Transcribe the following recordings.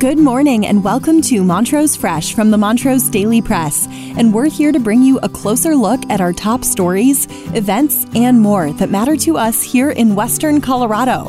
Good morning and welcome to Montrose Fresh from the Montrose Daily Press. And we're here to bring you a closer look at our top stories, events, and more that matter to us here in Western Colorado.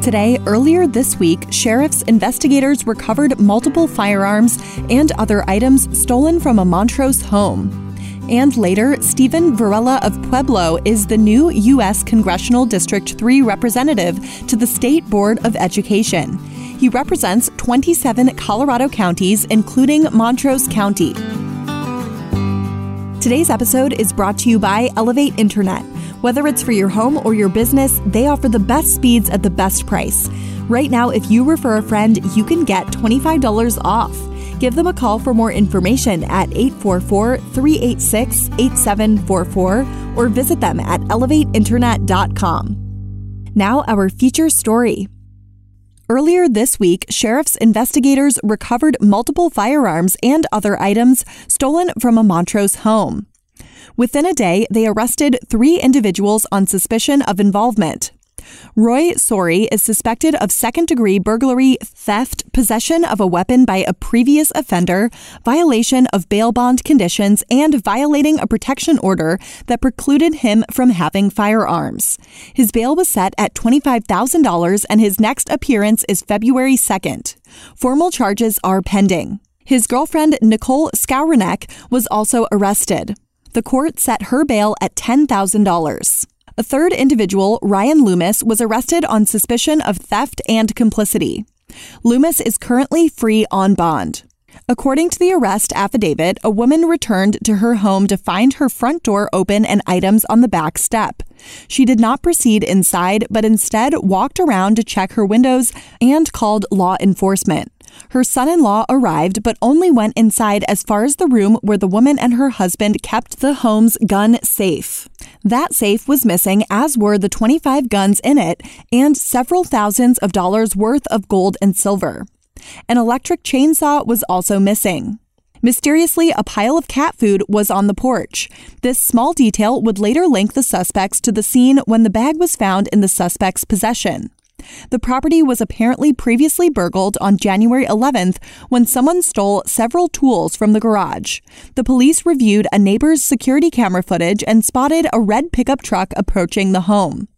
Today, earlier this week, sheriff's investigators recovered multiple firearms and other items stolen from a Montrose home. And later, Stephen Varela of Pueblo is the new U.S. Congressional District 3 representative to the State Board of Education. He represents 27 Colorado counties, including Montrose County. Today's episode is brought to you by Elevate Internet. Whether it's for your home or your business, they offer the best speeds at the best price. Right now, if you refer a friend, you can get $25 off. Give them a call for more information at 844 386 8744 or visit them at elevateinternet.com. Now, our feature story. Earlier this week, sheriff's investigators recovered multiple firearms and other items stolen from a Montrose home. Within a day, they arrested three individuals on suspicion of involvement. Roy Sori is suspected of second degree burglary, theft, possession of a weapon by a previous offender, violation of bail bond conditions, and violating a protection order that precluded him from having firearms. His bail was set at $25,000 and his next appearance is February 2nd. Formal charges are pending. His girlfriend, Nicole Skowronek, was also arrested. The court set her bail at $10,000. A third individual, Ryan Loomis, was arrested on suspicion of theft and complicity. Loomis is currently free on bond. According to the arrest affidavit, a woman returned to her home to find her front door open and items on the back step. She did not proceed inside, but instead walked around to check her windows and called law enforcement. Her son in law arrived, but only went inside as far as the room where the woman and her husband kept the home's gun safe. That safe was missing, as were the 25 guns in it and several thousands of dollars worth of gold and silver. An electric chainsaw was also missing. Mysteriously, a pile of cat food was on the porch. This small detail would later link the suspects to the scene when the bag was found in the suspect's possession. The property was apparently previously burgled on January 11th when someone stole several tools from the garage. The police reviewed a neighbor's security camera footage and spotted a red pickup truck approaching the home.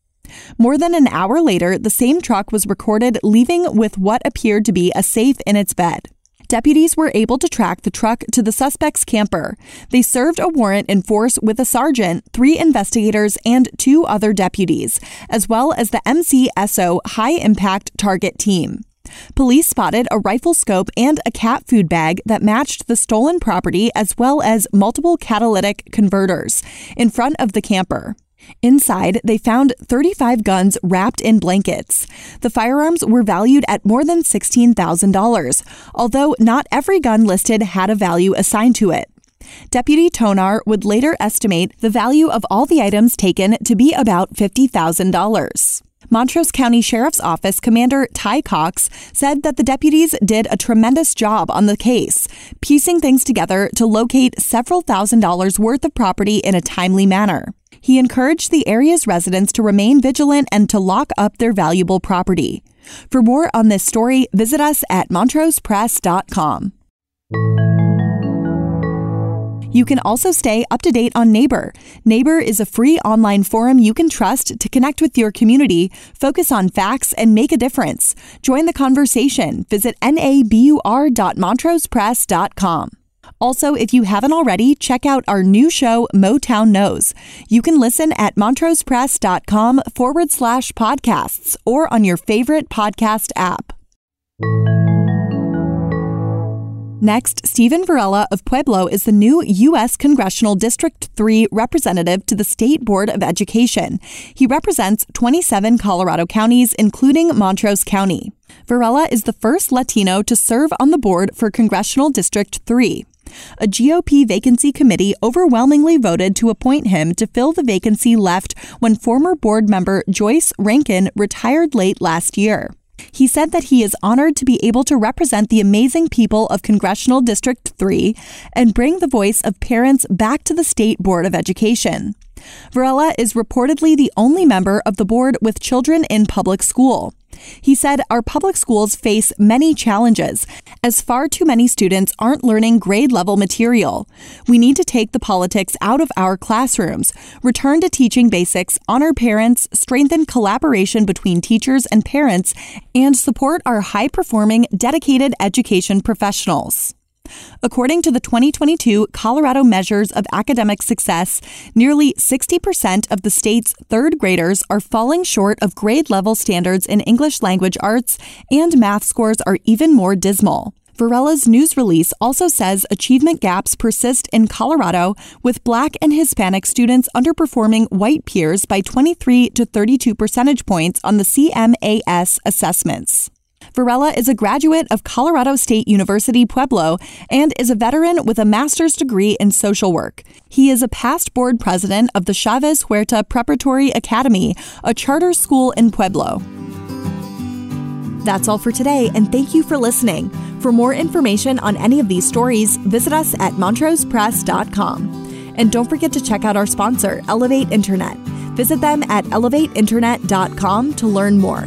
More than an hour later, the same truck was recorded leaving with what appeared to be a safe in its bed deputies were able to track the truck to the suspect's camper. They served a warrant in force with a sergeant, three investigators, and two other deputies, as well as the MCSO High Impact Target Team. Police spotted a rifle scope and a cat food bag that matched the stolen property as well as multiple catalytic converters in front of the camper. Inside, they found 35 guns wrapped in blankets. The firearms were valued at more than $16,000, although not every gun listed had a value assigned to it. Deputy Tonar would later estimate the value of all the items taken to be about $50,000. Montrose County Sheriff's Office Commander Ty Cox said that the deputies did a tremendous job on the case, piecing things together to locate several thousand dollars worth of property in a timely manner. He encouraged the area's residents to remain vigilant and to lock up their valuable property. For more on this story, visit us at montrosepress.com. You can also stay up to date on Nabur. Nabur is a free online forum you can trust to connect with your community, focus on facts, and make a difference. Join the conversation. Visit nabur.montrosepress.com. Also, if you haven't already, check out our new show, Motown Knows. You can listen at montrosepress.com forward slash podcasts or on your favorite podcast app. Next, Stephen Varela of Pueblo is the new U.S. Congressional District 3 representative to the State Board of Education. He represents 27 Colorado counties, including Montrose County. Varela is the first Latino to serve on the board for Congressional District 3. A GOP vacancy committee overwhelmingly voted to appoint him to fill the vacancy left when former board member Joyce Rankin retired late last year. He said that he is honored to be able to represent the amazing people of Congressional District 3 and bring the voice of parents back to the State Board of Education. Varela is reportedly the only member of the board with children in public school. He said our public schools face many challenges as far too many students aren't learning grade level material. We need to take the politics out of our classrooms, return to teaching basics, honor parents, strengthen collaboration between teachers and parents, and support our high performing, dedicated education professionals. According to the 2022 Colorado Measures of Academic Success, nearly 60% of the state's third graders are falling short of grade level standards in English language arts, and math scores are even more dismal. Varela's news release also says achievement gaps persist in Colorado, with Black and Hispanic students underperforming white peers by 23 to 32 percentage points on the CMAS assessments. Varela is a graduate of Colorado State University Pueblo and is a veteran with a master's degree in social work. He is a past board president of the Chavez Huerta Preparatory Academy, a charter school in Pueblo. That's all for today, and thank you for listening. For more information on any of these stories, visit us at montrosepress.com. And don't forget to check out our sponsor, Elevate Internet. Visit them at elevateinternet.com to learn more.